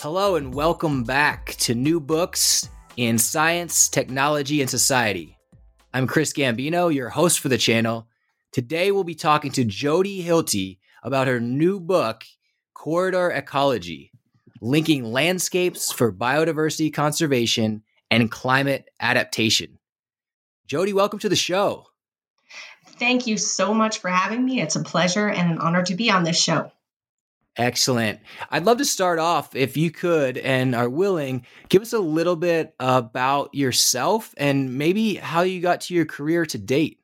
Hello, and welcome back to New Books in Science, Technology, and Society. I'm Chris Gambino, your host for the channel. Today, we'll be talking to Jodi Hilty about her new book, Corridor Ecology Linking Landscapes for Biodiversity Conservation and Climate Adaptation. Jody, welcome to the show. Thank you so much for having me. It's a pleasure and an honor to be on this show. Excellent. I'd love to start off, if you could and are willing, give us a little bit about yourself and maybe how you got to your career to date.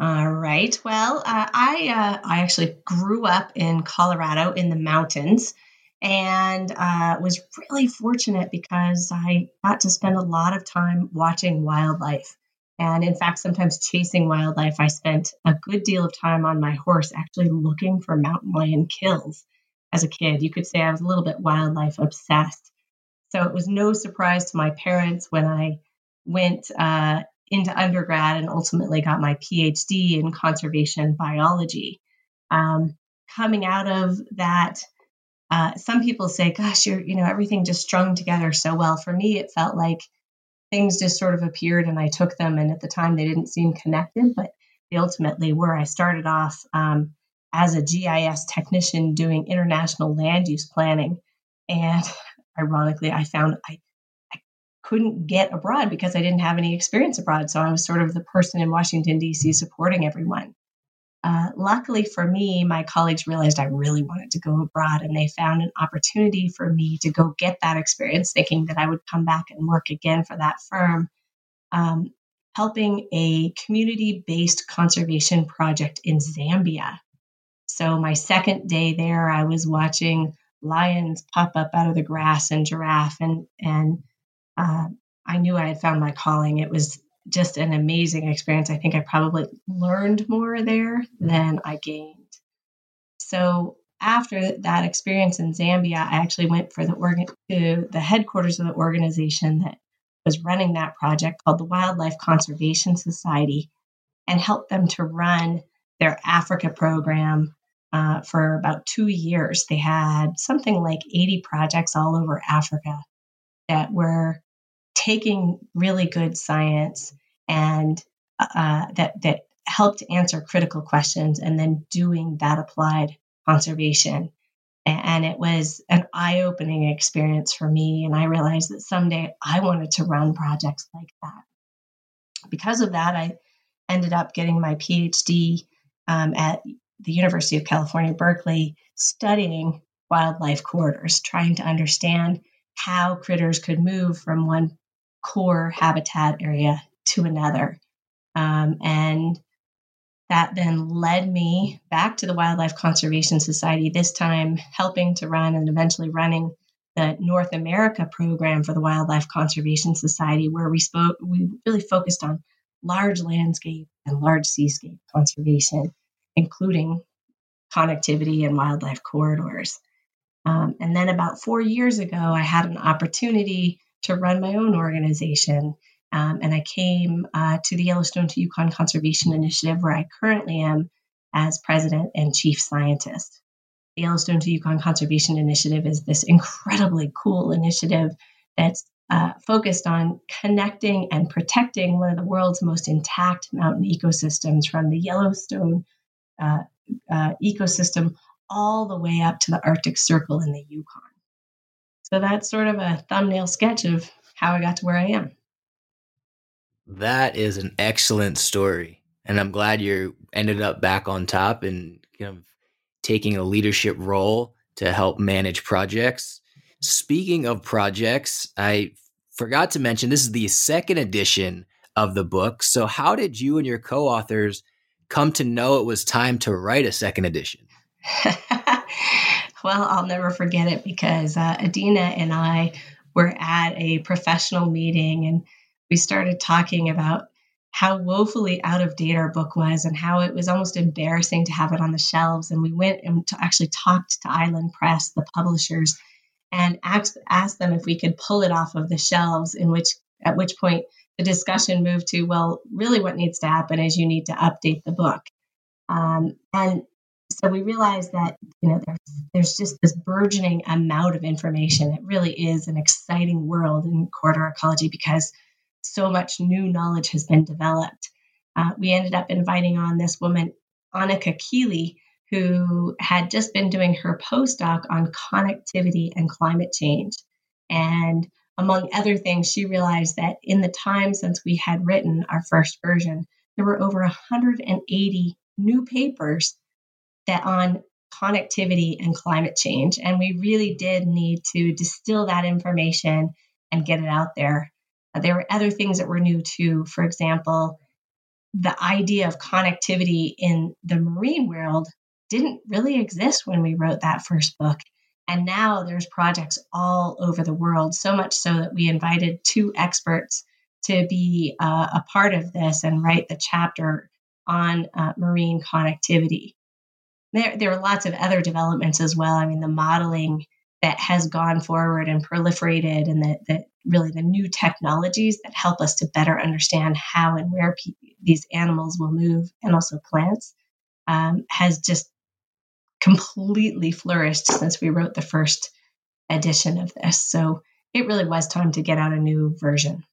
All right. Well, uh, I uh, I actually grew up in Colorado in the mountains, and uh, was really fortunate because I got to spend a lot of time watching wildlife. And in fact, sometimes chasing wildlife, I spent a good deal of time on my horse actually looking for mountain lion kills as a kid. You could say I was a little bit wildlife obsessed. So it was no surprise to my parents when I went uh, into undergrad and ultimately got my PhD in conservation biology. Um, coming out of that, uh, some people say, "Gosh, you're you know everything just strung together so well." For me, it felt like things just sort of appeared and I took them. And at the time, they didn't seem connected, but they ultimately were. I started off um, as a GIS technician doing international land use planning. And ironically, I found I, I couldn't get abroad because I didn't have any experience abroad. So I was sort of the person in Washington, D.C., supporting everyone. Uh, luckily for me, my colleagues realized I really wanted to go abroad and they found an opportunity for me to go get that experience, thinking that I would come back and work again for that firm, um, helping a community based conservation project in Zambia. So, my second day there, I was watching lions pop up out of the grass and giraffe, and, and uh, I knew I had found my calling. It was just an amazing experience. I think I probably learned more there than I gained. So after that experience in Zambia, I actually went for the organ to the headquarters of the organization that was running that project called the Wildlife Conservation Society and helped them to run their Africa program uh, for about two years. They had something like 80 projects all over Africa that were taking really good science and uh, that that helped answer critical questions and then doing that applied conservation. And it was an eye-opening experience for me and i realized that someday i wanted to run projects like that. Because of that i ended up getting my phd um, at the university of california berkeley studying wildlife corridors trying to understand how critters could move from one core habitat area to another. Um, and that then led me back to the Wildlife Conservation Society, this time helping to run and eventually running the North America program for the Wildlife Conservation Society, where we spoke, we really focused on large landscape and large seascape conservation, including connectivity and wildlife corridors. Um, and then about four years ago, I had an opportunity to run my own organization. Um, and I came uh, to the Yellowstone to Yukon Conservation Initiative, where I currently am as president and chief scientist. The Yellowstone to Yukon Conservation Initiative is this incredibly cool initiative that's uh, focused on connecting and protecting one of the world's most intact mountain ecosystems from the Yellowstone uh, uh, ecosystem all the way up to the Arctic Circle in the Yukon. So that's sort of a thumbnail sketch of how I got to where I am. That is an excellent story. And I'm glad you ended up back on top and kind of taking a leadership role to help manage projects. Speaking of projects, I forgot to mention this is the second edition of the book. So, how did you and your co authors come to know it was time to write a second edition? well, I'll never forget it because uh, Adina and I were at a professional meeting and we started talking about how woefully out of date our book was and how it was almost embarrassing to have it on the shelves. And we went and actually talked to Island Press, the publishers, and asked, asked them if we could pull it off of the shelves. In which, at which point, the discussion moved to, well, really, what needs to happen is you need to update the book. Um, and so we realized that you know there's, there's just this burgeoning amount of information. It really is an exciting world in corridor ecology because so much new knowledge has been developed. Uh, we ended up inviting on this woman, Annika Keeley, who had just been doing her postdoc on connectivity and climate change. And among other things, she realized that in the time since we had written our first version, there were over 180 new papers that on connectivity and climate change. And we really did need to distill that information and get it out there. Uh, there were other things that were new too. For example, the idea of connectivity in the marine world didn't really exist when we wrote that first book. And now there's projects all over the world, so much so that we invited two experts to be uh, a part of this and write the chapter on uh, marine connectivity. There, there are lots of other developments as well. I mean, the modeling that has gone forward and proliferated, and that really the new technologies that help us to better understand how and where pe- these animals will move, and also plants, um, has just completely flourished since we wrote the first edition of this. So it really was time to get out a new version.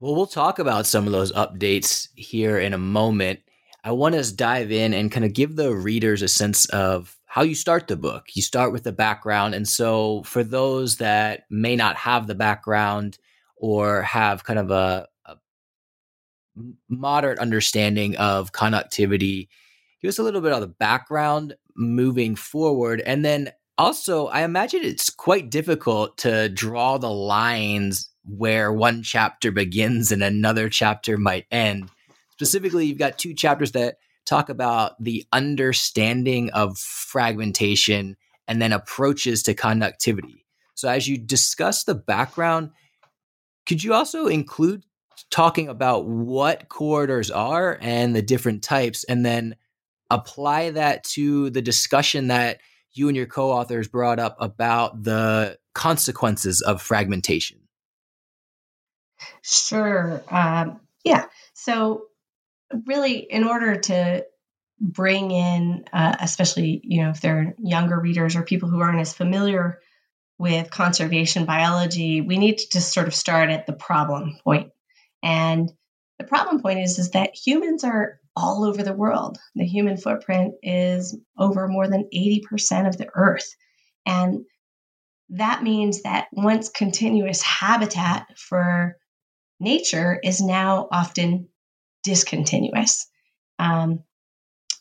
Well, we'll talk about some of those updates here in a moment. I want to dive in and kind of give the readers a sense of how you start the book. You start with the background. And so, for those that may not have the background or have kind of a, a moderate understanding of conductivity, give us a little bit of the background moving forward. And then also, I imagine it's quite difficult to draw the lines where one chapter begins and another chapter might end. Specifically, you've got two chapters that talk about the understanding of fragmentation and then approaches to conductivity. So, as you discuss the background, could you also include talking about what corridors are and the different types, and then apply that to the discussion that you and your co authors brought up about the consequences of fragmentation? Sure. Um, yeah. So, really, in order to bring in, uh, especially you know, if they're younger readers or people who aren't as familiar with conservation biology, we need to just sort of start at the problem point. And the problem point is is that humans are all over the world. The human footprint is over more than 80% of the earth. And that means that once continuous habitat for nature is now often discontinuous. Um,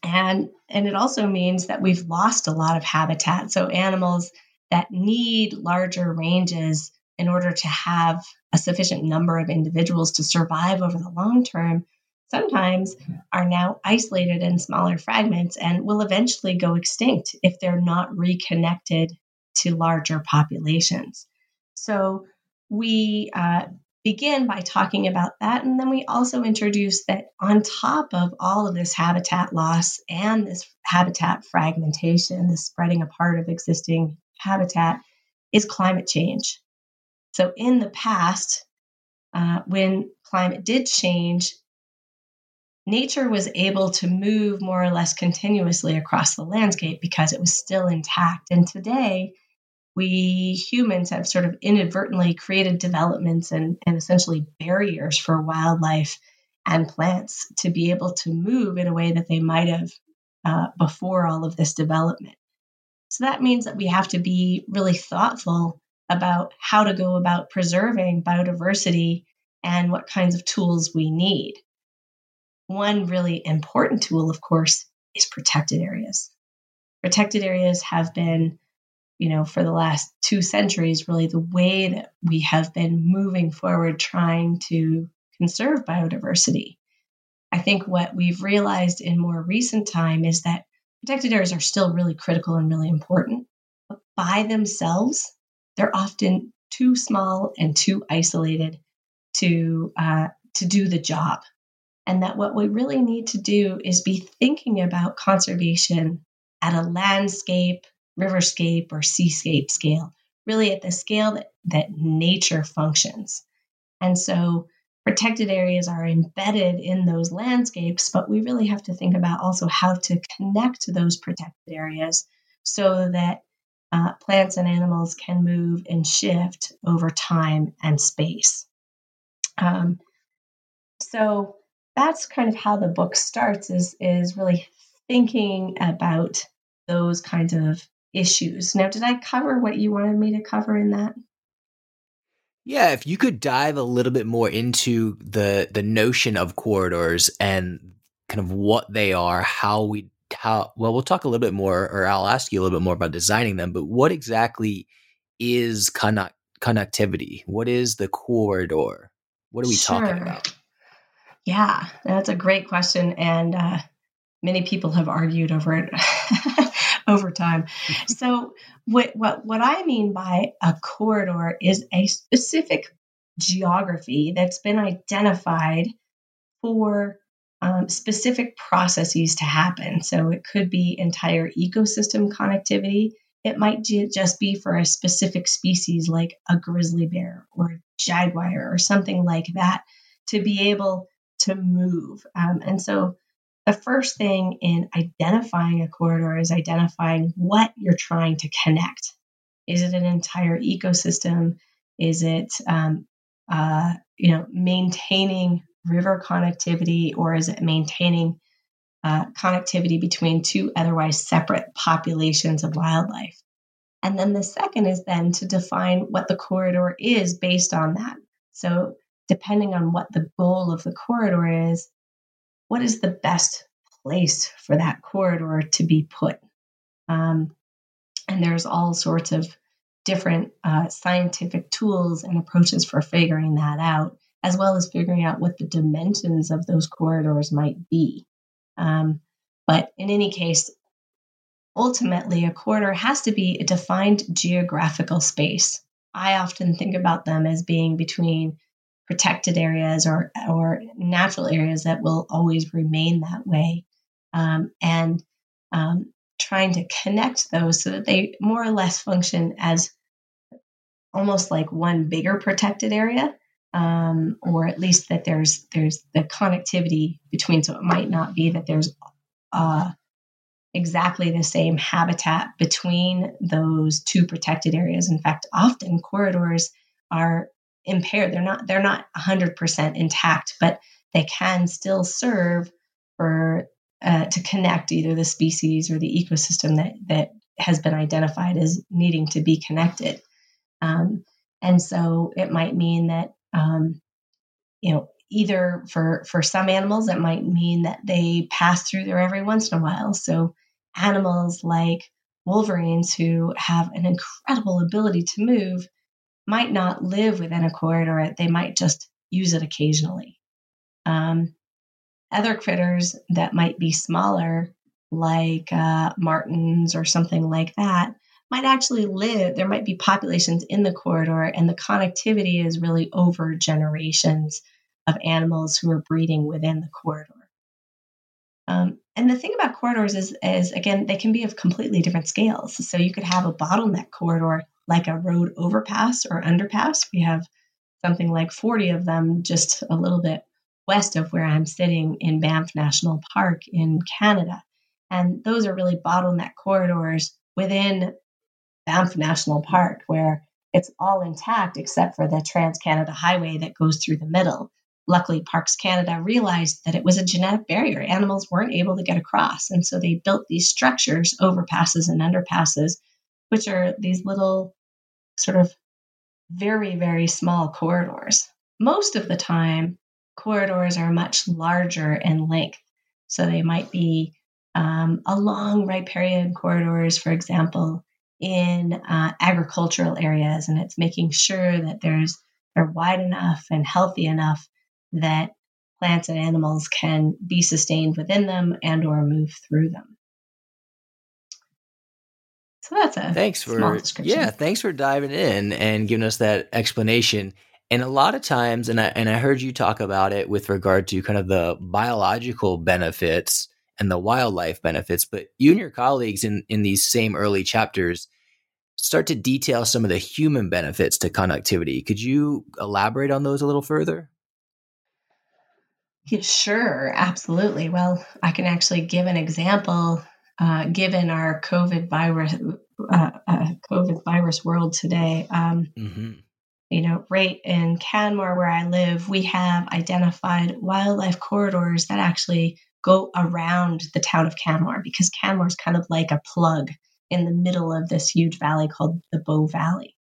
and, and it also means that we've lost a lot of habitat. So animals that need larger ranges in order to have a sufficient number of individuals to survive over the long term sometimes are now isolated in smaller fragments and will eventually go extinct if they're not reconnected to larger populations. So we uh, begin by talking about that. And then we also introduce that on top of all of this habitat loss and this habitat fragmentation, the spreading apart of existing habitat, is climate change. So in the past, uh, when climate did change, nature was able to move more or less continuously across the landscape because it was still intact. And today, we humans have sort of inadvertently created developments and, and essentially barriers for wildlife and plants to be able to move in a way that they might have uh, before all of this development. So that means that we have to be really thoughtful about how to go about preserving biodiversity and what kinds of tools we need. One really important tool, of course, is protected areas. Protected areas have been you know, for the last two centuries, really the way that we have been moving forward trying to conserve biodiversity. I think what we've realized in more recent time is that protected areas are still really critical and really important, but by themselves, they're often too small and too isolated to uh, to do the job. And that what we really need to do is be thinking about conservation at a landscape, riverscape or seascape scale, really at the scale that, that nature functions. And so protected areas are embedded in those landscapes, but we really have to think about also how to connect those protected areas so that uh, plants and animals can move and shift over time and space. Um, so that's kind of how the book starts is is really thinking about those kinds of issues. Now, did I cover what you wanted me to cover in that? Yeah, if you could dive a little bit more into the the notion of corridors and kind of what they are, how we how well we'll talk a little bit more or I'll ask you a little bit more about designing them, but what exactly is conduct connectivity? What is the corridor? What are we sure. talking about? Yeah, that's a great question and uh, many people have argued over it over time. so what, what what I mean by a corridor is a specific geography that's been identified for um, specific processes to happen. So it could be entire ecosystem connectivity. It might just be for a specific species like a grizzly bear or jaguar or something like that to be able to move. Um, and so the first thing in identifying a corridor is identifying what you're trying to connect. Is it an entire ecosystem? Is it, um, uh, you know, maintaining river connectivity, or is it maintaining uh, connectivity between two otherwise separate populations of wildlife? And then the second is then to define what the corridor is based on that. So, depending on what the goal of the corridor is, what is the best place for that corridor to be put? Um, and there's all sorts of different uh, scientific tools and approaches for figuring that out, as well as figuring out what the dimensions of those corridors might be. Um, but in any case, ultimately, a corridor has to be a defined geographical space. I often think about them as being between protected areas or or natural areas that will always remain that way, um, and um, trying to connect those so that they more or less function as almost like one bigger protected area, um, or at least that there's there's the connectivity between. So it might not be that there's uh, exactly the same habitat between those two protected areas. In fact, often corridors are impaired. They're not they're not 100% intact, but they can still serve for uh, to connect either the species or the ecosystem that that has been identified as needing to be connected. Um, and so it might mean that um, you know either for for some animals it might mean that they pass through there every once in a while. So animals like wolverines who have an incredible ability to move might not live within a corridor, they might just use it occasionally. Um, other critters that might be smaller, like uh, martens or something like that, might actually live. There might be populations in the corridor, and the connectivity is really over generations of animals who are breeding within the corridor. Um, and the thing about corridors is, is, again, they can be of completely different scales. So you could have a bottleneck corridor like a road overpass or underpass. We have something like 40 of them just a little bit west of where I'm sitting in Banff National Park in Canada. And those are really bottleneck corridors within Banff National Park where it's all intact except for the Trans Canada Highway that goes through the middle. Luckily, Parks Canada realized that it was a genetic barrier. Animals weren't able to get across. And so they built these structures, overpasses and underpasses, which are these little sort of very, very small corridors. Most of the time, corridors are much larger in length. So they might be um, along riparian corridors, for example, in uh, agricultural areas, and it's making sure that there's they're wide enough and healthy enough that plants and animals can be sustained within them and or move through them. So that's a thanks for yeah, thanks for diving in and giving us that explanation. And a lot of times, and I and I heard you talk about it with regard to kind of the biological benefits and the wildlife benefits, but you and your colleagues in in these same early chapters start to detail some of the human benefits to connectivity. Could you elaborate on those a little further? Yeah, sure, absolutely. Well, I can actually give an example. Uh, given our COVID virus, uh, uh, COVID virus world today, um, mm-hmm. you know, right in Canmore where I live, we have identified wildlife corridors that actually go around the town of Canmore because Canmore is kind of like a plug in the middle of this huge valley called the Bow Valley.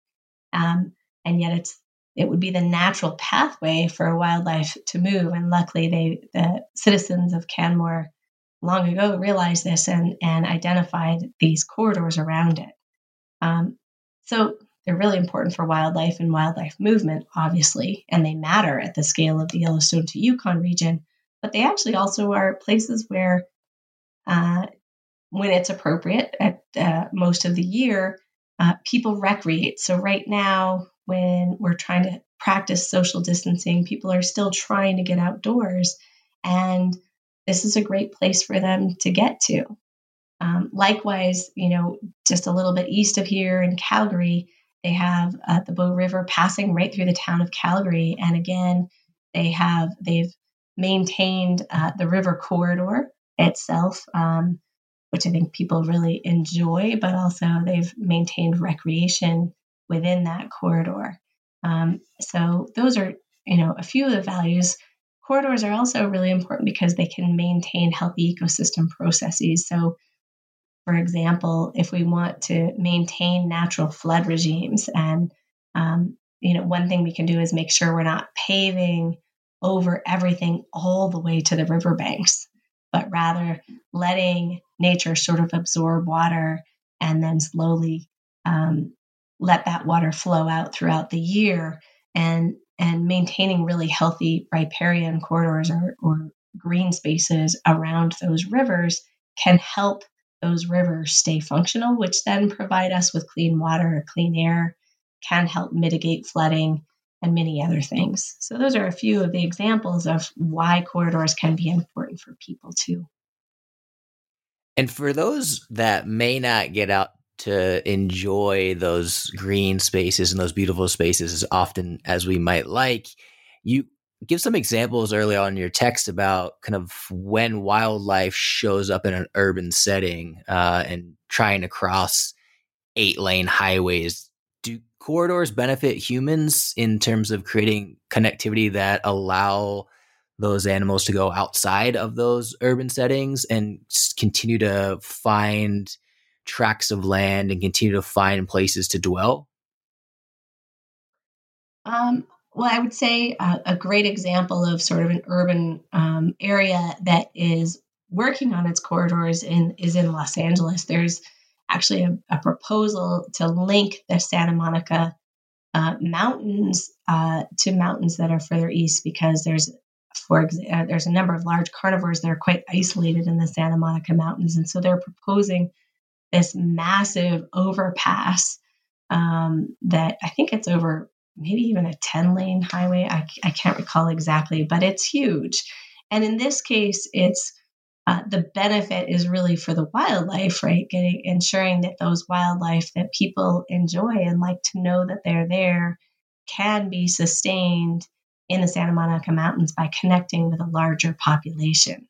Um, and yet it's it would be the natural pathway for wildlife to move. And luckily, they the citizens of Canmore long ago realized this and and identified these corridors around it. Um, so they're really important for wildlife and wildlife movement, obviously, and they matter at the scale of the Yellowstone to Yukon region. But they actually also are places where, uh, when it's appropriate at uh, most of the year, uh, people recreate. So right now, when we're trying to practice social distancing, people are still trying to get outdoors. And this is a great place for them to get to. Um, likewise, you know, just a little bit east of here in Calgary, they have uh, the Bow River passing right through the town of Calgary. And again, they have they've maintained uh, the river corridor itself, um, which I think people really enjoy, but also they've maintained recreation within that corridor. Um, so those are, you know, a few of the values. Corridors are also really important because they can maintain healthy ecosystem processes. So, for example, if we want to maintain natural flood regimes, and um, you know, one thing we can do is make sure we're not paving over everything all the way to the riverbanks, but rather letting nature sort of absorb water and then slowly um, let that water flow out throughout the year and and maintaining really healthy riparian corridors or, or green spaces around those rivers can help those rivers stay functional, which then provide us with clean water clean air, can help mitigate flooding and many other things. So those are a few of the examples of why corridors can be important for people too. And for those that may not get out to enjoy those green spaces and those beautiful spaces as often as we might like. You give some examples early on in your text about kind of when wildlife shows up in an urban setting uh, and trying to cross eight lane highways. Do corridors benefit humans in terms of creating connectivity that allow those animals to go outside of those urban settings and continue to find tracts of land and continue to find places to dwell? Um, well, I would say a, a, great example of sort of an urban um, area that is working on its corridors in is in Los Angeles. There's actually a, a proposal to link the Santa Monica uh, mountains uh, to mountains that are further east because there's for uh, there's a number of large carnivores that are quite isolated in the Santa Monica mountains, and so they're proposing this massive overpass um, that I think it's over maybe even a 10 lane highway. I, I can't recall exactly, but it's huge. And in this case, it's uh, the benefit is really for the wildlife, right? Getting ensuring that those wildlife that people enjoy and like to know that they're there can be sustained in the Santa Monica Mountains by connecting with a larger population.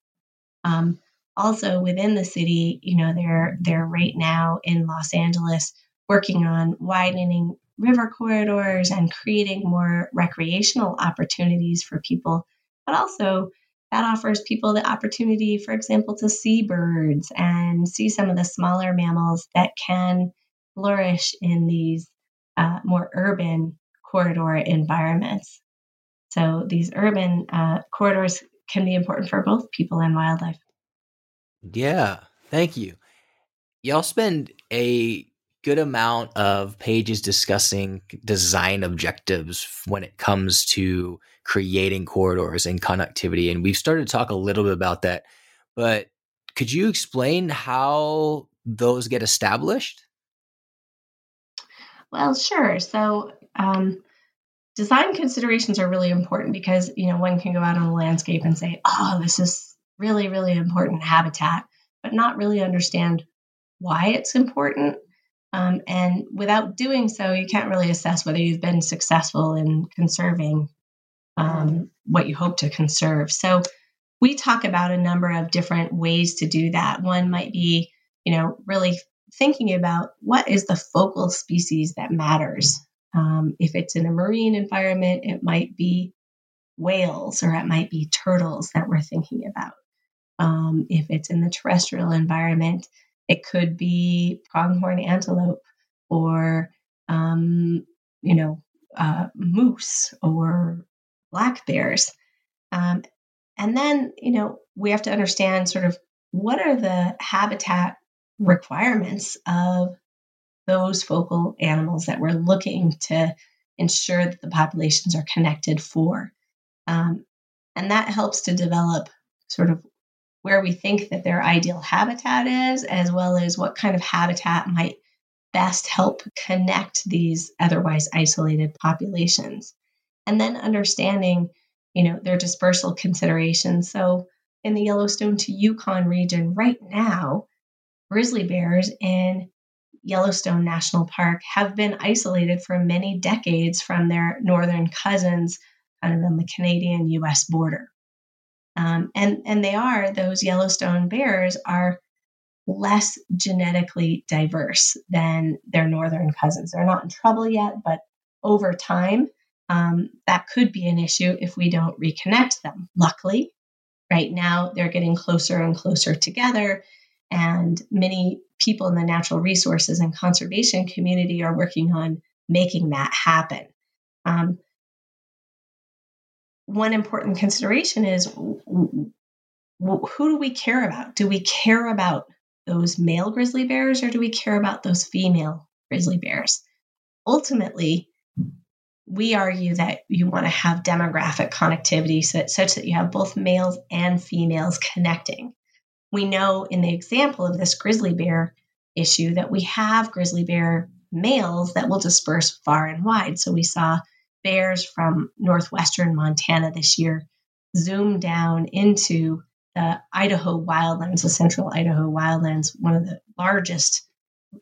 Um, also within the city, you know, they're they're right now in Los Angeles working on widening river corridors and creating more recreational opportunities for people, but also that offers people the opportunity, for example, to see birds and see some of the smaller mammals that can flourish in these uh, more urban corridor environments. So these urban uh, corridors can be important for both people and wildlife. Yeah, thank you. Y'all spend a good amount of pages discussing design objectives when it comes to creating corridors and connectivity. And we've started to talk a little bit about that. But could you explain how those get established? Well, sure. So, um, design considerations are really important because you know one can go out on the landscape and say, "Oh, this is really, really important habitat, but not really understand why it's important. Um, and without doing so, you can't really assess whether you've been successful in conserving um, what you hope to conserve. So, we talk about a number of different ways to do that. One might be, you know, really thinking about what is the focal species that matters. Um, if it's in a marine environment, it might be whales or it might be turtles that we're thinking about. Um, if it's in the terrestrial environment, it could be pronghorn antelope or, um, you know, uh, moose or black bears. Um, and then, you know, we have to understand sort of what are the habitat requirements of those focal animals that we're looking to ensure that the populations are connected for. Um, and that helps to develop sort of where we think that their ideal habitat is, as well as what kind of habitat might best help connect these otherwise isolated populations. And then understanding, you know, their dispersal considerations. So in the Yellowstone to Yukon region right now, grizzly bears in Yellowstone National Park have been isolated for many decades from their northern cousins kind of on the Canadian US border. Um, and, and they are, those Yellowstone bears are less genetically diverse than their northern cousins. They're not in trouble yet, but over time, um, that could be an issue if we don't reconnect them. Luckily, right now, they're getting closer and closer together, and many people in the natural resources and conservation community are working on making that happen. Um, one important consideration is who do we care about? Do we care about those male grizzly bears or do we care about those female grizzly bears? Ultimately, we argue that you want to have demographic connectivity so, such that you have both males and females connecting. We know in the example of this grizzly bear issue that we have grizzly bear males that will disperse far and wide. So we saw bears from northwestern Montana this year zoom down into the Idaho wildlands, the central Idaho wildlands, one of the largest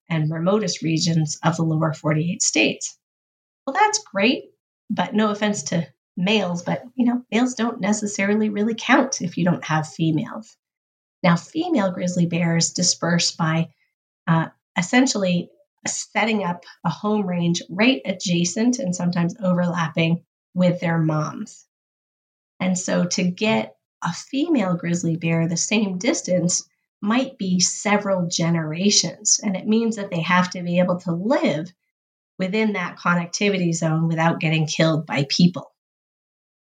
and remotest regions of the lower 48 states. Well, that's great, but no offense to males, but you know, males don't necessarily really count if you don't have females. Now, female grizzly bears disperse by uh, essentially setting up a home range right adjacent and sometimes overlapping with their moms. And so to get a female grizzly bear the same distance might be several generations. And it means that they have to be able to live within that connectivity zone without getting killed by people.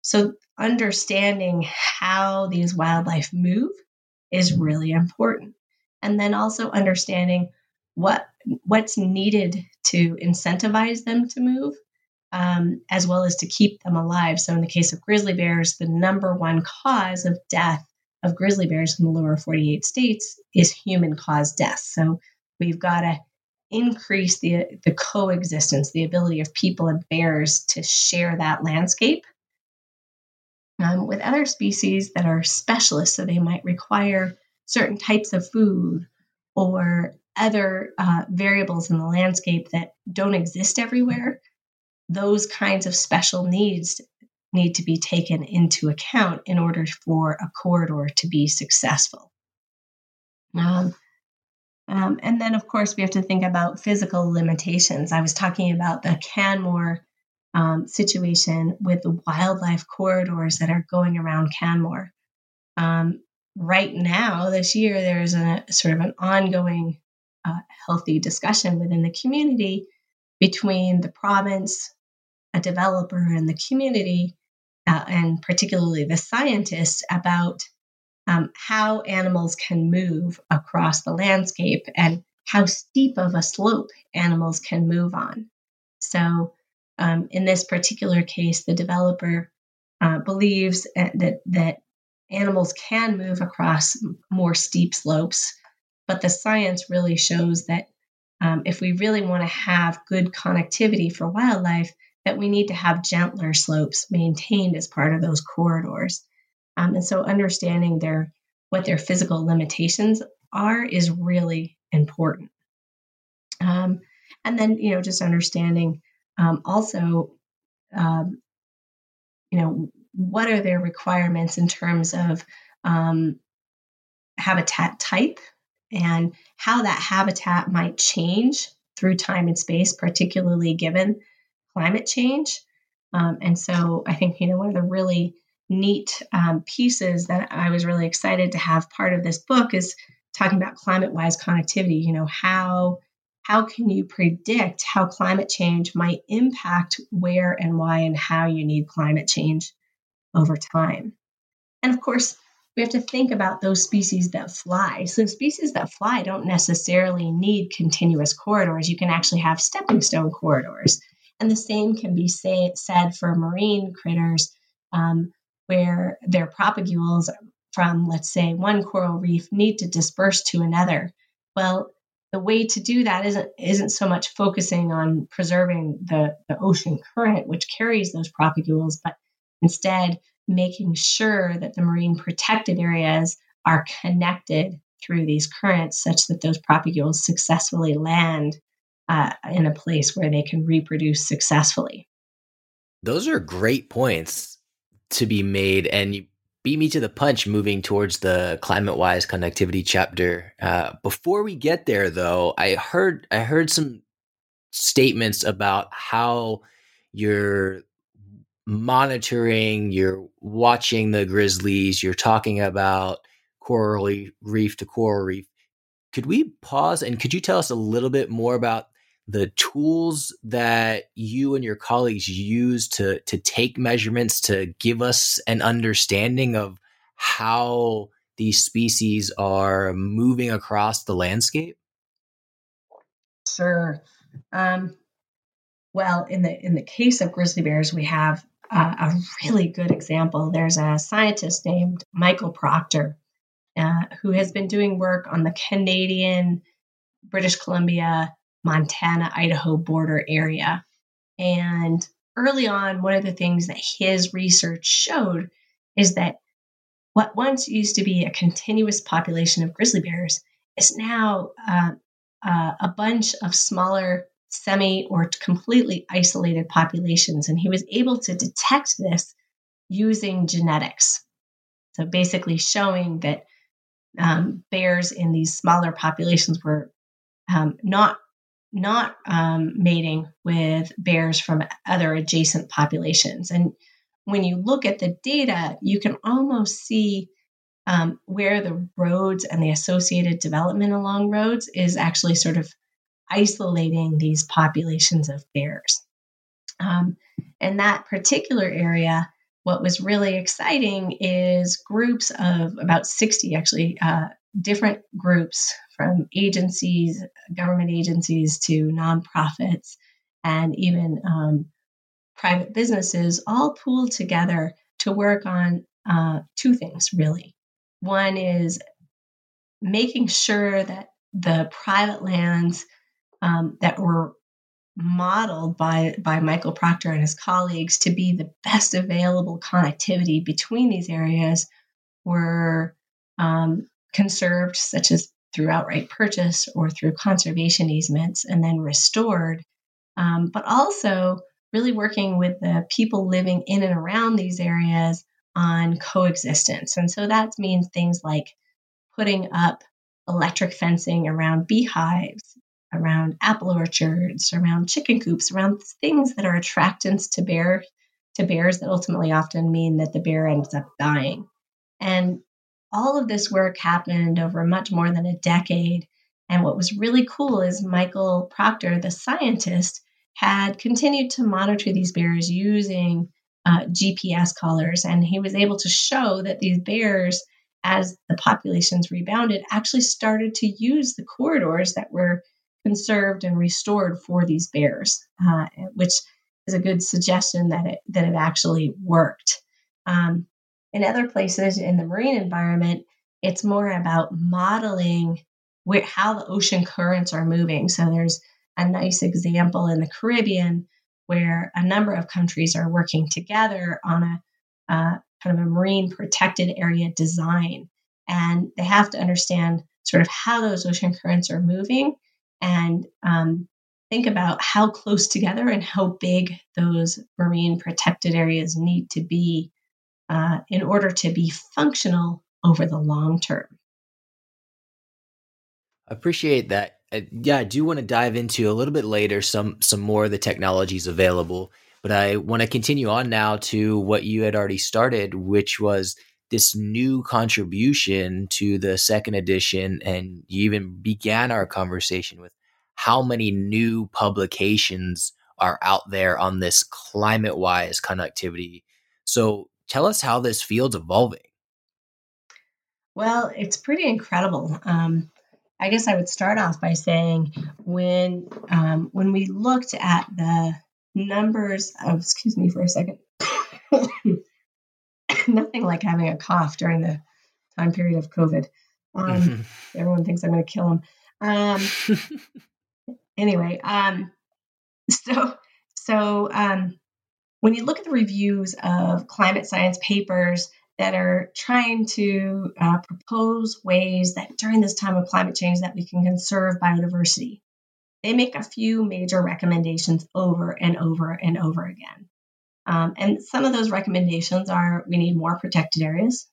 So, understanding how these wildlife move is really important. And then also understanding what what's needed to incentivize them to move, um, as well as to keep them alive. So, in the case of grizzly bears, the number one cause of death of grizzly bears in the lower 48 states is human caused death. So, we've got to increase the, the coexistence, the ability of people and bears to share that landscape um, with other species that are specialists. So, they might require certain types of food or other uh, variables in the landscape that don't exist everywhere, those kinds of special needs need to be taken into account in order for a corridor to be successful. Um, um, and then, of course, we have to think about physical limitations. I was talking about the Canmore um, situation with the wildlife corridors that are going around Canmore. Um, right now, this year, there's a sort of an ongoing uh, healthy discussion within the community between the province, a developer, and the community, uh, and particularly the scientists about um, how animals can move across the landscape and how steep of a slope animals can move on. So, um, in this particular case, the developer uh, believes uh, that that animals can move across more steep slopes but the science really shows that um, if we really want to have good connectivity for wildlife, that we need to have gentler slopes maintained as part of those corridors. Um, and so understanding their what their physical limitations are is really important. Um, and then you know just understanding um, also um, you know what are their requirements in terms of um, habitat type and how that habitat might change through time and space, particularly given climate change. Um, and so I think, you know, one of the really neat um, pieces that I was really excited to have part of this book is talking about climate wise connectivity. You know, how how can you predict how climate change might impact where and why and how you need climate change over time? And of course, we have to think about those species that fly. So, species that fly don't necessarily need continuous corridors. You can actually have stepping stone corridors. And the same can be say, said for marine critters, um, where their propagules from, let's say, one coral reef need to disperse to another. Well, the way to do that isn't isn't so much focusing on preserving the, the ocean current, which carries those propagules, but instead making sure that the marine protected areas are connected through these currents such that those propagules successfully land uh, in a place where they can reproduce successfully. Those are great points to be made. And you beat me to the punch moving towards the climate wise connectivity chapter. Uh, before we get there, though, I heard I heard some statements about how you're monitoring, you're watching the grizzlies, you're talking about coral reef to coral reef. Could we pause and could you tell us a little bit more about the tools that you and your colleagues use to to take measurements to give us an understanding of how these species are moving across the landscape? Sure. Um, well, in the in the case of grizzly bears, we have a really good example. There's a scientist named Michael Proctor uh, who has been doing work on the Canadian, British Columbia, Montana, Idaho border area. And early on, one of the things that his research showed is that what once used to be a continuous population of grizzly bears is now uh, uh, a bunch of smaller, semi or completely isolated populations. And he was able to detect this using genetics. So basically, showing that um, bears in these smaller populations were um, not not um, mating with bears from other adjacent populations. And when you look at the data, you can almost see um, where the roads and the associated development along roads is actually sort of isolating these populations of bears. Um, in that particular area, what was really exciting is groups of about 60 actually uh, different groups from agencies, government agencies to nonprofits, and even um, private businesses all pooled together to work on uh, two things really. One is making sure that the private lands um, that were modeled by, by Michael Proctor and his colleagues to be the best available connectivity between these areas were um, conserved, such as through outright purchase or through conservation easements, and then restored. Um, but also really working with the people living in and around these areas on coexistence. And so that means things like putting up electric fencing around beehives, around apple orchards, around chicken coops, around things that are attractants to bear to bears that ultimately often mean that the bear ends up dying. And all of this work happened over much more than a decade. And what was really cool is Michael Proctor, the scientist, had continued to monitor these bears using uh, GPS collars. And he was able to show that these bears, as the populations rebounded, actually started to use the corridors that were conserved and restored for these bears, uh, which is a good suggestion that it that it actually worked. Um, in other places in the marine environment, it's more about modeling where, how the ocean currents are moving. So there's a nice example in the Caribbean where a number of countries are working together on a uh, kind of a marine protected area design. And they have to understand sort of how those ocean currents are moving and um, think about how close together and how big those marine protected areas need to be uh, in order to be functional over the long term. I appreciate that. Uh, yeah, I do want to dive into a little bit later some some more of the technologies available, but I want to continue on now to what you had already started, which was this new contribution to the second edition and you even began our conversation with how many new publications are out there on this climate wise connectivity. So tell us how this field's evolving. Well, it's pretty incredible. Um, I guess I would start off by saying when um, when we looked at the numbers of excuse me for a second, nothing like having a cough during the time period of COVID. Um, mm-hmm. Everyone thinks I'm going to kill him. Um, anyway, um, so so um, when you look at the reviews of climate science papers that are trying to uh, propose ways that during this time of climate change that we can conserve biodiversity, they make a few major recommendations over and over and over again. Um, and some of those recommendations are we need more protected areas.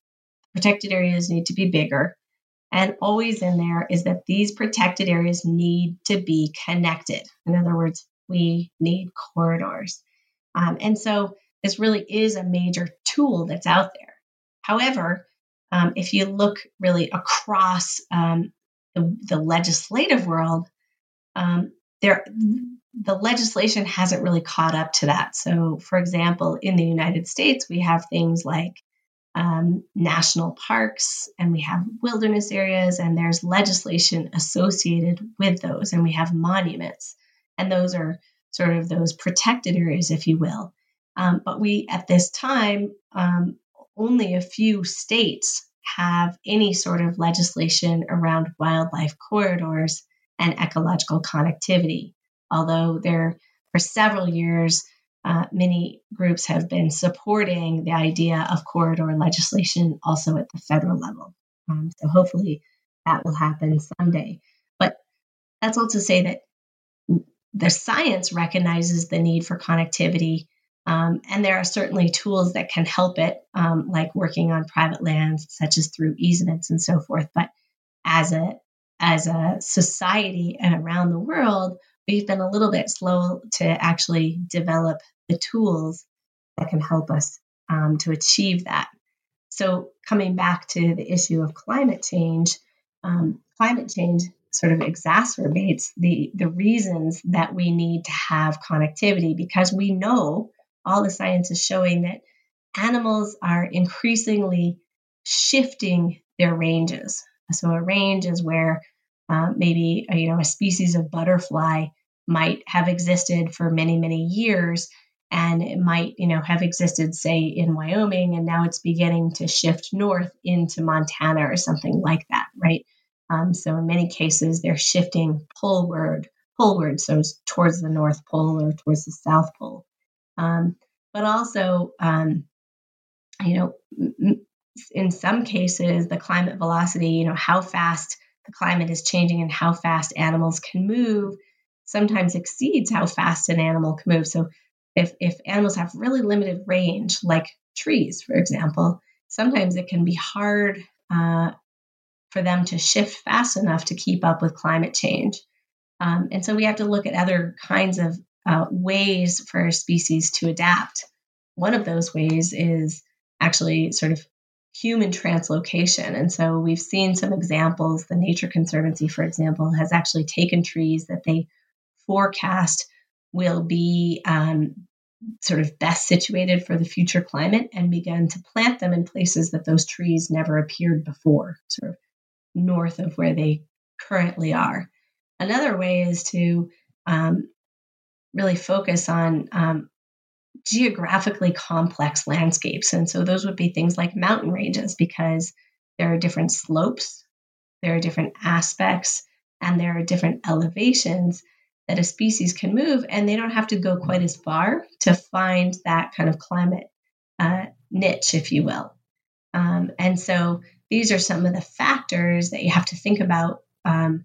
Protected areas need to be bigger. And always in there is that these protected areas need to be connected. In other words, we need corridors. Um, and so this really is a major tool that's out there. However, um, if you look really across um, the, the, legislative world, um, there the legislation hasn't really caught up to that. So, for example, in the United States, we have things like um, national parks and we have wilderness areas, and there's legislation associated with those, and we have monuments, and those are sort of those protected areas, if you will. Um, but we, at this time, um, only a few states have any sort of legislation around wildlife corridors and ecological connectivity although there for several years uh, many groups have been supporting the idea of corridor legislation also at the federal level. Um, so hopefully that will happen someday. But that's all to say that the science recognizes the need for connectivity. Um, and there are certainly tools that can help it, um, like working on private lands, such as through easements and so forth. But as a as a society and around the world, we've been a little bit slow to actually develop the tools that can help us um, to achieve that. So, coming back to the issue of climate change, um, climate change sort of exacerbates the, the reasons that we need to have connectivity because we know all the science is showing that animals are increasingly shifting their ranges. So, a range is where uh, maybe uh, you know a species of butterfly might have existed for many many years and it might you know have existed say in wyoming and now it's beginning to shift north into montana or something like that right? Um, so in many cases they're shifting poleward poleward so towards the north pole or towards the south pole. Um, but also um, you know in some cases the climate velocity you know how fast the climate is changing and how fast animals can move sometimes exceeds how fast an animal can move. So if, if animals have really limited range, like trees, for example, sometimes it can be hard uh, for them to shift fast enough to keep up with climate change. Um, and so we have to look at other kinds of uh, ways for species to adapt. One of those ways is actually sort of human translocation. And so we've seen some examples. The Nature Conservancy, for example, has actually taken trees that they forecast will be um, sort of best situated for the future climate and begun to plant them in places that those trees never appeared before, sort of north of where they currently are. Another way is to um, really focus on um, geographically complex landscapes. And so those would be things like mountain ranges because there are different slopes, there are different aspects, and there are different elevations that a species can move, and they don't have to go quite as far to find that kind of climate uh, niche, if you will. Um, and so these are some of the factors that you have to think about um,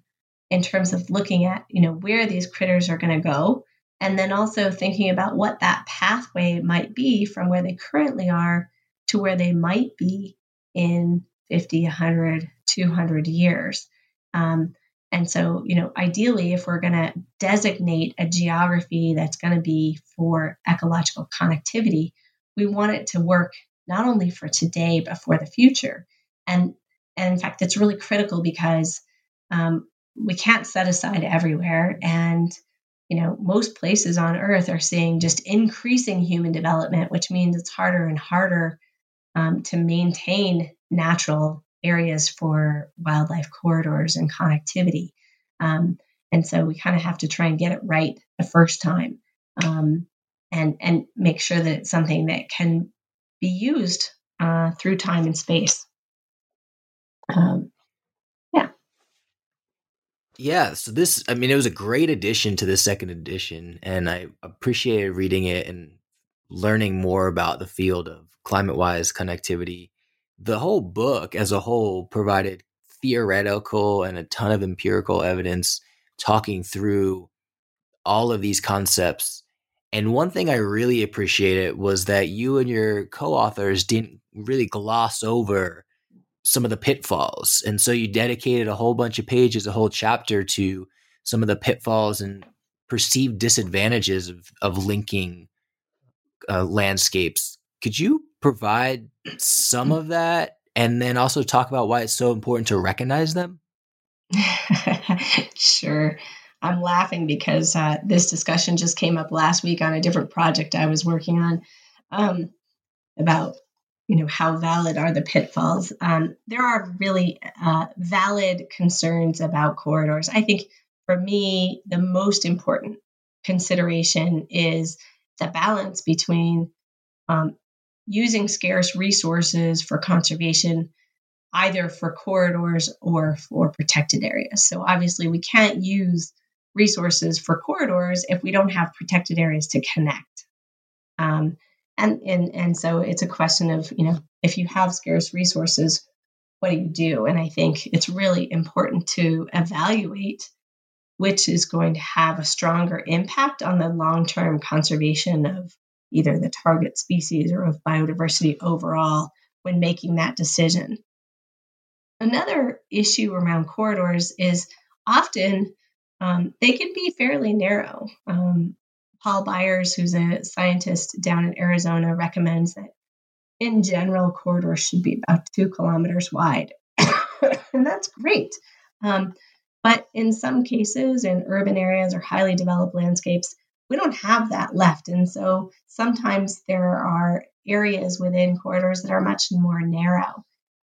in terms of looking at, you know, where these critters are going to go, and then also thinking about what that pathway might be from where they currently are to where they might be in 50, 100, 200 years. Um, and so, you know, ideally, if we're going to designate a geography that's going to be for ecological connectivity, we want it to work not only for today, but for the future. And, and in fact, it's really critical because um, we can't set aside everywhere. And, you know, most places on Earth are seeing just increasing human development, which means it's harder and harder um, to maintain natural areas for wildlife corridors and connectivity. Um, and so we kind of have to try and get it right the first time um, and, and make sure that it's something that can be used uh, through time and space. Um. Yeah. So this, I mean, it was a great addition to the second edition, and I appreciated reading it and learning more about the field of climate wise connectivity the whole book as a whole provided theoretical and a ton of empirical evidence talking through all of these concepts. And one thing I really appreciated was that you and your co authors didn't really gloss over some of the pitfalls. And so you dedicated a whole bunch of pages, a whole chapter to some of the pitfalls and perceived disadvantages of, of linking uh, landscapes. Could you provide some of that and then also talk about why it's so important to recognize them? sure. I'm laughing because uh, this discussion just came up last week on a different project I was working on um, about you know how valid are the pitfalls. Um, there are really uh, valid concerns about corridors. I think for me the most important consideration is the balance between um, using scarce resources for conservation, either for corridors or for protected areas. So obviously, we can't use resources for corridors if we don't have protected areas to connect. Um, and, and, and so it's a question of, you know, if you have scarce resources, what do you do? And I think it's really important to evaluate which is going to have a stronger impact on the long term conservation of either the target species or of biodiversity overall when making that decision. Another issue around corridors is often um, they can be fairly narrow. Um, Paul Beier, who's a scientist down in Arizona, recommends that in general, corridors should be about two kilometers wide. and that's great. Um, but in some cases, in urban areas or highly developed landscapes, we don't have that left. And so sometimes there are areas within corridors that are much more narrow.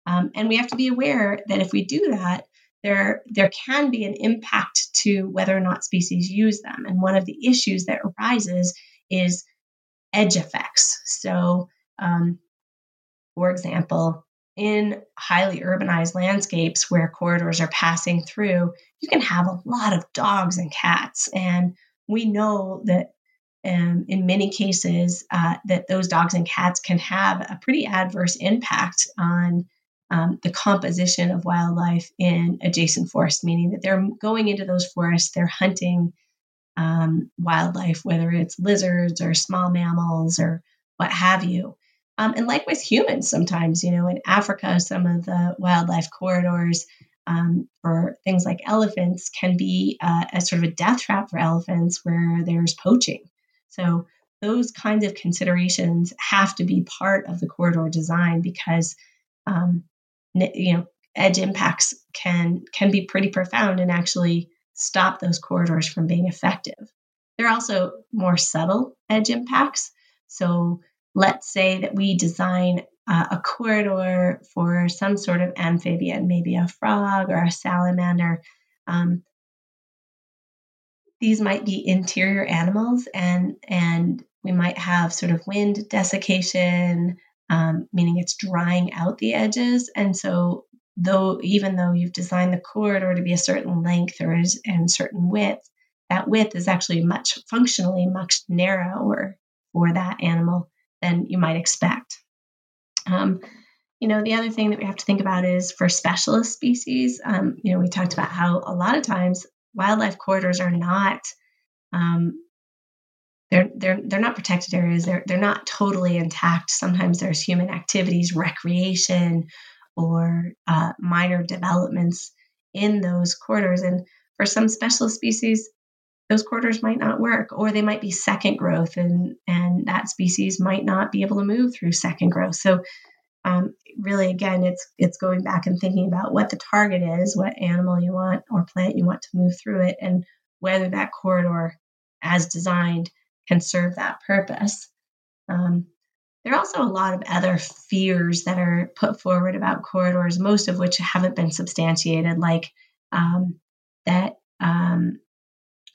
Um, and we have to be aware that if we do that, there, there can be an impact to whether or not species use them. And one of the issues that arises is edge effects. So, um, for example, in highly urbanized landscapes where corridors are passing through, you can have a lot of dogs and cats. And we know that um, in many cases uh, that those dogs and cats can have a pretty adverse impact on um, the composition of wildlife in adjacent forests, meaning that they're going into those forests, they're hunting um, wildlife, whether it's lizards or small mammals or what have you. Um, and like with humans, sometimes, you know, in Africa, some of the wildlife corridors um, for things like elephants can be uh, a sort of a death trap for elephants where there's poaching. So those kinds of considerations have to be part of the corridor design because um, you know edge impacts can can be pretty profound and actually stop those corridors from being effective. There are also more subtle edge impacts. So let's say that we design uh, a corridor for some sort of amphibian, maybe a frog or a salamander. Um, these might be interior animals, and and we might have sort of wind desiccation, um, meaning it's drying out the edges. And so, though even though you've designed the corridor to be a certain length or and certain width, that width is actually much functionally much narrower for that animal than you might expect. Um, you know, the other thing that we have to think about is for specialist species. Um, you know, we talked about how a lot of times wildlife corridors are not um, they're they're they're not protected areas. They're they're not totally intact. Sometimes there's human activities, recreation, or uh, minor developments in those corridors. And for some specialist species, those corridors might not work, or they might be second growth, and and that species might not be able to move through second growth. So, um, really, again, it's it's going back and thinking about what the target is, what animal you want or plant you want to move through it, and whether that corridor, as designed, can serve that purpose. Um, there are also a lot of other fears that are put forward about corridors, most of which haven't been substantiated, like um, that um,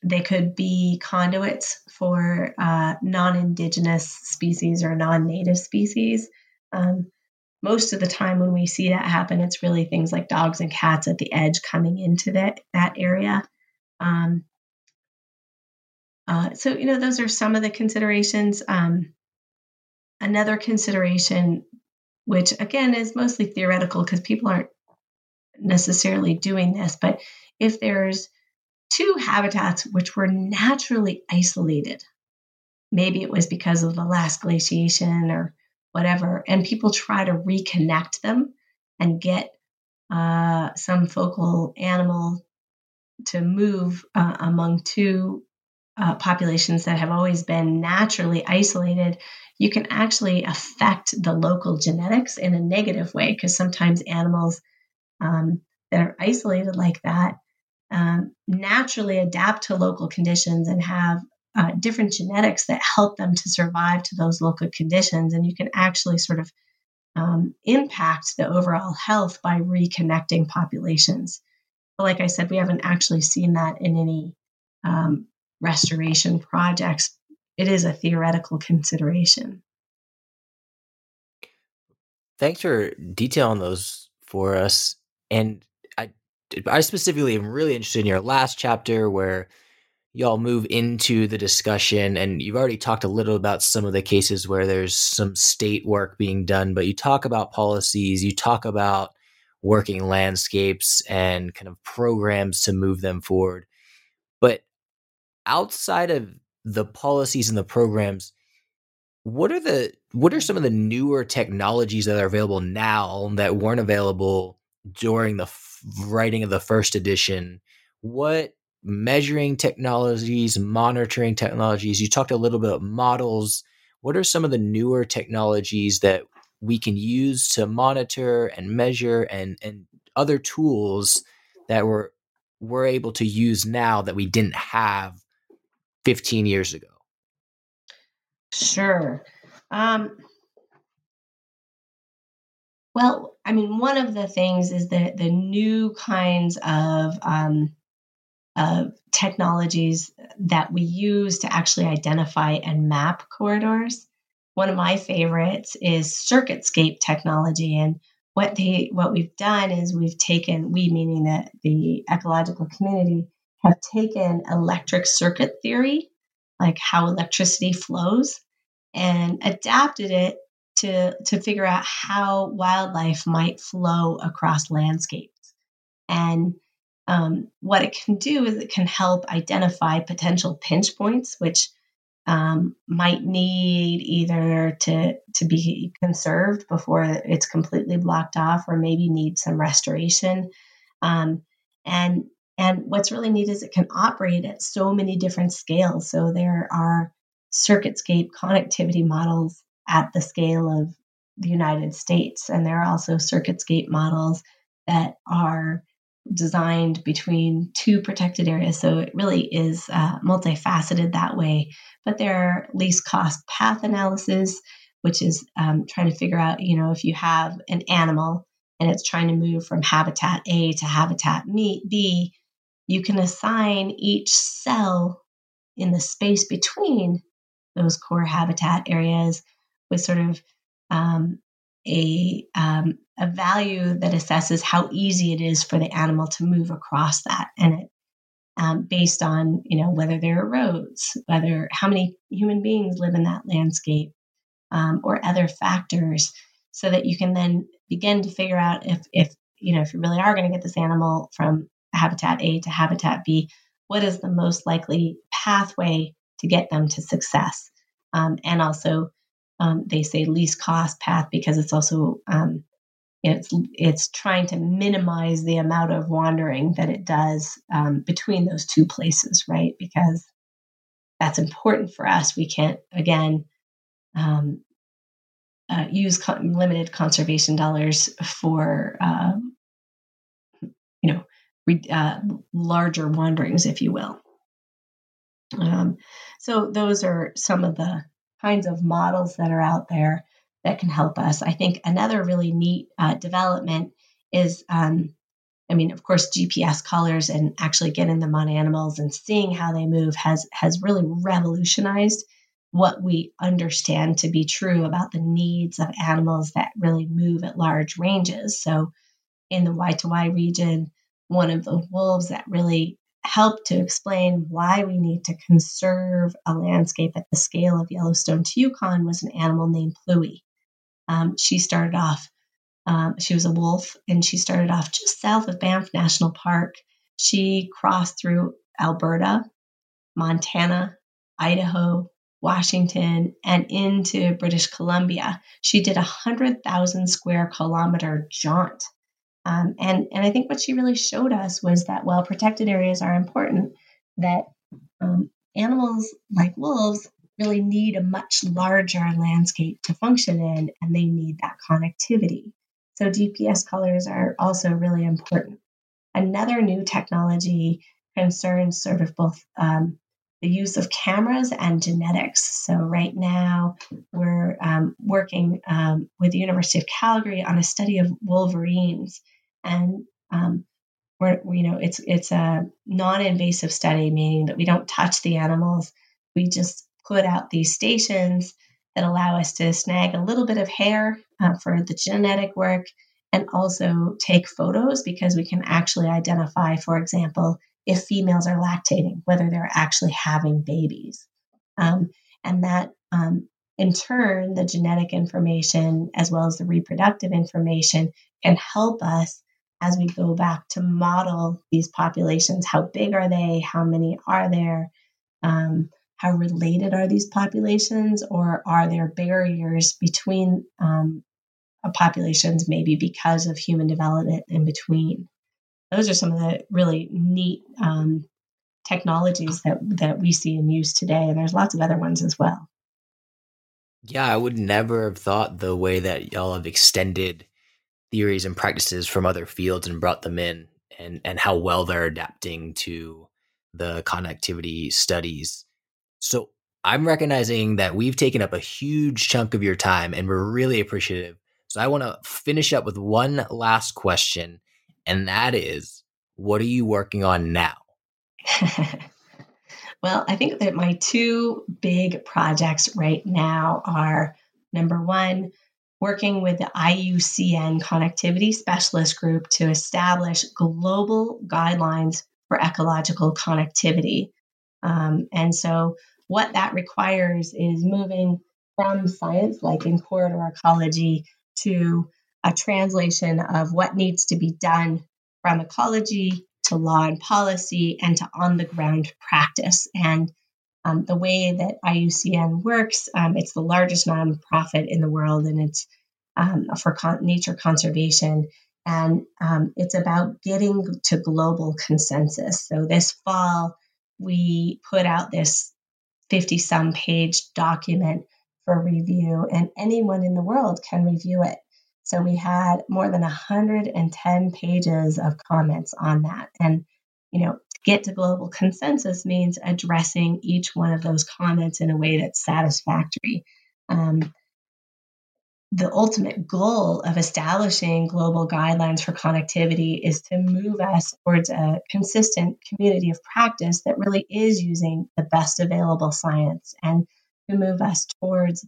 they could be conduits for uh, non indigenous species or non native species. Um, most of the time, when we see that happen, it's really things like dogs and cats at the edge coming into that, that area. Um, uh, so, you know, those are some of the considerations. Um, another consideration, which again is mostly theoretical because people aren't necessarily doing this, but if there's two habitats which were naturally isolated, maybe it was because of the last glaciation or whatever, and people try to reconnect them and get uh, some focal animal to move uh, among two uh, populations that have always been naturally isolated, you can actually affect the local genetics in a negative way because sometimes animals um, that are isolated like that um, naturally adapt to local conditions and have uh, different genetics that help them to survive to those local conditions. And you can actually sort of um, impact the overall health by reconnecting populations. But like I said, we haven't actually seen that in any um, restoration projects, it is a theoretical consideration. Thanks for detailing those for us. And I, I specifically am really interested in your last chapter where y'all move into the discussion and you've already talked a little about some of the cases where there's some state work being done but you talk about policies you talk about working landscapes and kind of programs to move them forward but outside of the policies and the programs, what are the what are some of the newer technologies that are available now that weren't available during the f- writing of the first edition? What measuring technologies, monitoring technologies? You talked a little bit about models. What are some of the newer technologies that we can use to monitor and measure and and other tools that we're we're able to use now that we didn't have 15 years ago? Sure. Um, well, I mean, one of the things is that the new kinds of um, of technologies that we use to actually identify and map corridors. One of my favorites is CircuitScape technology, and what they what we've done is we've taken we meaning that the ecological community have taken electric circuit theory, like how electricity flows, and adapted it to, to figure out how wildlife might flow across landscapes. And um, what it can do is it can help identify potential pinch points, which um, might need either to to be conserved before it's completely blocked off, or maybe need some restoration. Um, and and what's really neat is it can operate at so many different scales. So there are CircuitScape connectivity models at the scale of the United States, and there are also CircuitScape models that are designed between two protected areas. So it really is uh, multifaceted that way. But there are least cost path analysis, which is um, trying to figure out, you know, if you have an animal and it's trying to move from habitat A to habitat B, you can assign each cell in the space between those core habitat areas with sort of um, a, um, a value that assesses how easy it is for the animal to move across that. And it um, based on you know whether there are roads whether how many human beings live in that landscape um, or other factors so that you can then begin to figure out if if you know if you really are going to get this animal from habitat A to habitat B, what is the most likely pathway to get them to success? Um, and also, um, they say least cost path because it's also um, it's it's trying to minimize the amount of wandering that it does um, between those two places, right? Because that's important for us. We can't again um, uh, use limited conservation dollars for re- uh, larger wanderings, if you will. Um, so those are some of the kinds of models that are out there that can help us. I think another really neat uh, development is, um, I mean, of course, GPS collars and actually getting them on animals and seeing how they move has has really revolutionized what we understand to be true about the needs of animals that really move at large ranges. So, in the Y2Y region, one of the wolves that really helped to explain why we need to conserve a landscape at the scale of Yellowstone to Yukon was an animal named Pluie. Um, she started off, um, she was a wolf, and she started off just south of Banff National Park. She crossed through Alberta, Montana, Idaho, Washington, and into British Columbia. She did a 100,000 square kilometer jaunt. Um, and, and I think what she really showed us was that while protected areas are important, that um, animals like wolves really need a much larger landscape to function in, and they need that connectivity. So GPS collars are also really important. Another new technology concerns sort of both um, the use of cameras and genetics. So right now we're um, working um, with the University of Calgary on a study of wolverines, and um, we're you know it's it's a non-invasive study, meaning that we don't touch the animals. We just put out these stations that allow us to snag a little bit of hair uh, for the genetic work and also take photos because we can actually identify, for example, if females are lactating, whether they're actually having babies. Um, and that, um, in turn, the genetic information as well as the reproductive information can help us as we go back to model these populations. How big are they? How many are there? Um, how related are these populations, or are there barriers between um, populations, maybe because of human development in between? Those are some of the really neat um, technologies that that we see in use today, and there's lots of other ones as well. Yeah, I would never have thought the way that y'all have extended theories and practices from other fields and brought them in, and and how well they're adapting to the connectivity studies so I'm recognizing that we've taken up a huge chunk of your time and we're really appreciative. So I want to finish up with one last question, and that is what are you working on now? well, I think that my two big projects right now are number one, working with the IUCN Connectivity Specialist Group to establish global guidelines for ecological connectivity. Um, and so, what that requires is moving from science, like in corridor ecology, to a translation of what needs to be done from ecology to law and policy and to on the ground practice. And um, the way that IUCN works, um, it's the largest nonprofit in the world and it's um, for con- nature conservation. And um, it's about getting to global consensus. So this fall, we put out this 50 some page document for review, and anyone in the world can review it. So we had more than 110 pages of comments on that. And, you know, get to global consensus means addressing each one of those comments in a way that's satisfactory. Um, the ultimate goal of establishing global guidelines for connectivity is to move us towards a consistent community of practice that really is using the best available science and to move us towards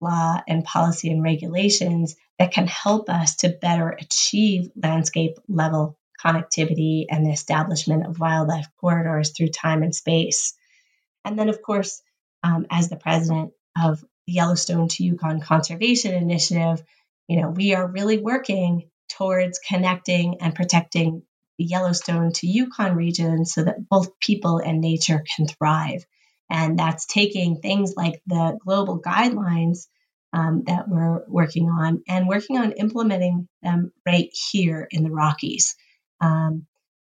law and policy and regulations that can help us to better achieve landscape level connectivity and the establishment of wildlife corridors through time and space. And then, of course, um, as the president of the Yellowstone to Yukon Conservation Initiative, you know, we are really working towards connecting and protecting the Yellowstone to Yukon region so that both people and nature can thrive. And that's taking things like the global guidelines um, that we're working on and working on implementing them right here in the Rockies um,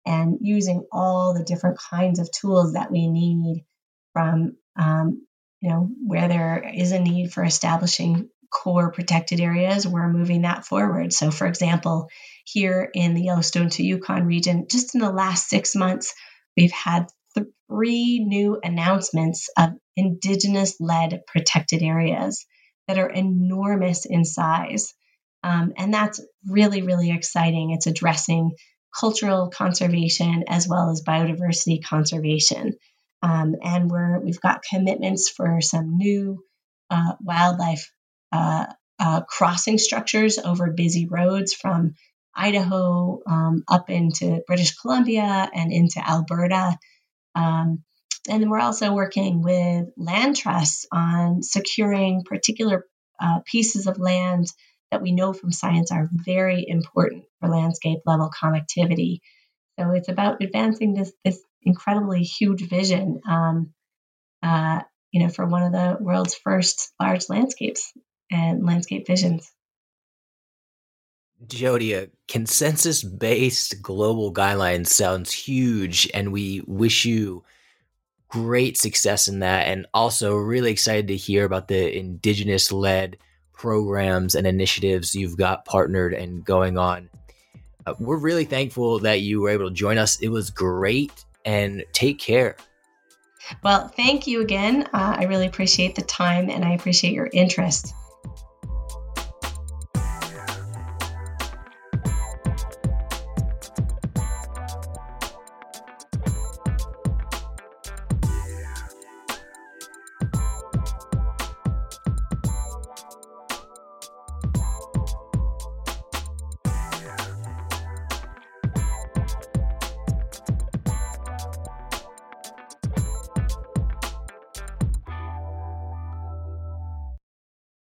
and using all the different kinds of tools that we need from um, you know where there is a need for establishing core protected areas we're moving that forward so for example here in the yellowstone to yukon region just in the last six months we've had three new announcements of indigenous led protected areas that are enormous in size. Um, and that's really, really exciting. It's addressing cultural conservation as well as biodiversity conservation. Um, and we're, we've got commitments for some new uh, wildlife uh, uh, crossing structures over busy roads from Idaho um, up into British Columbia and into Alberta. Um, and we're also working with land trusts on securing particular uh, pieces of land that we know from science are very important for landscape level connectivity. So it's about advancing this this incredibly huge vision, um, uh, you know, for one of the world's first large landscapes and landscape visions. Jodi, a consensus based global guideline sounds huge, and we wish you great success in that. And also, really excited to hear about the Indigenous led programs and initiatives you've got partnered and going on. Uh, we're really thankful that you were able to join us. It was great, and take care. Well, thank you again. Uh, I really appreciate the time and I appreciate your interest.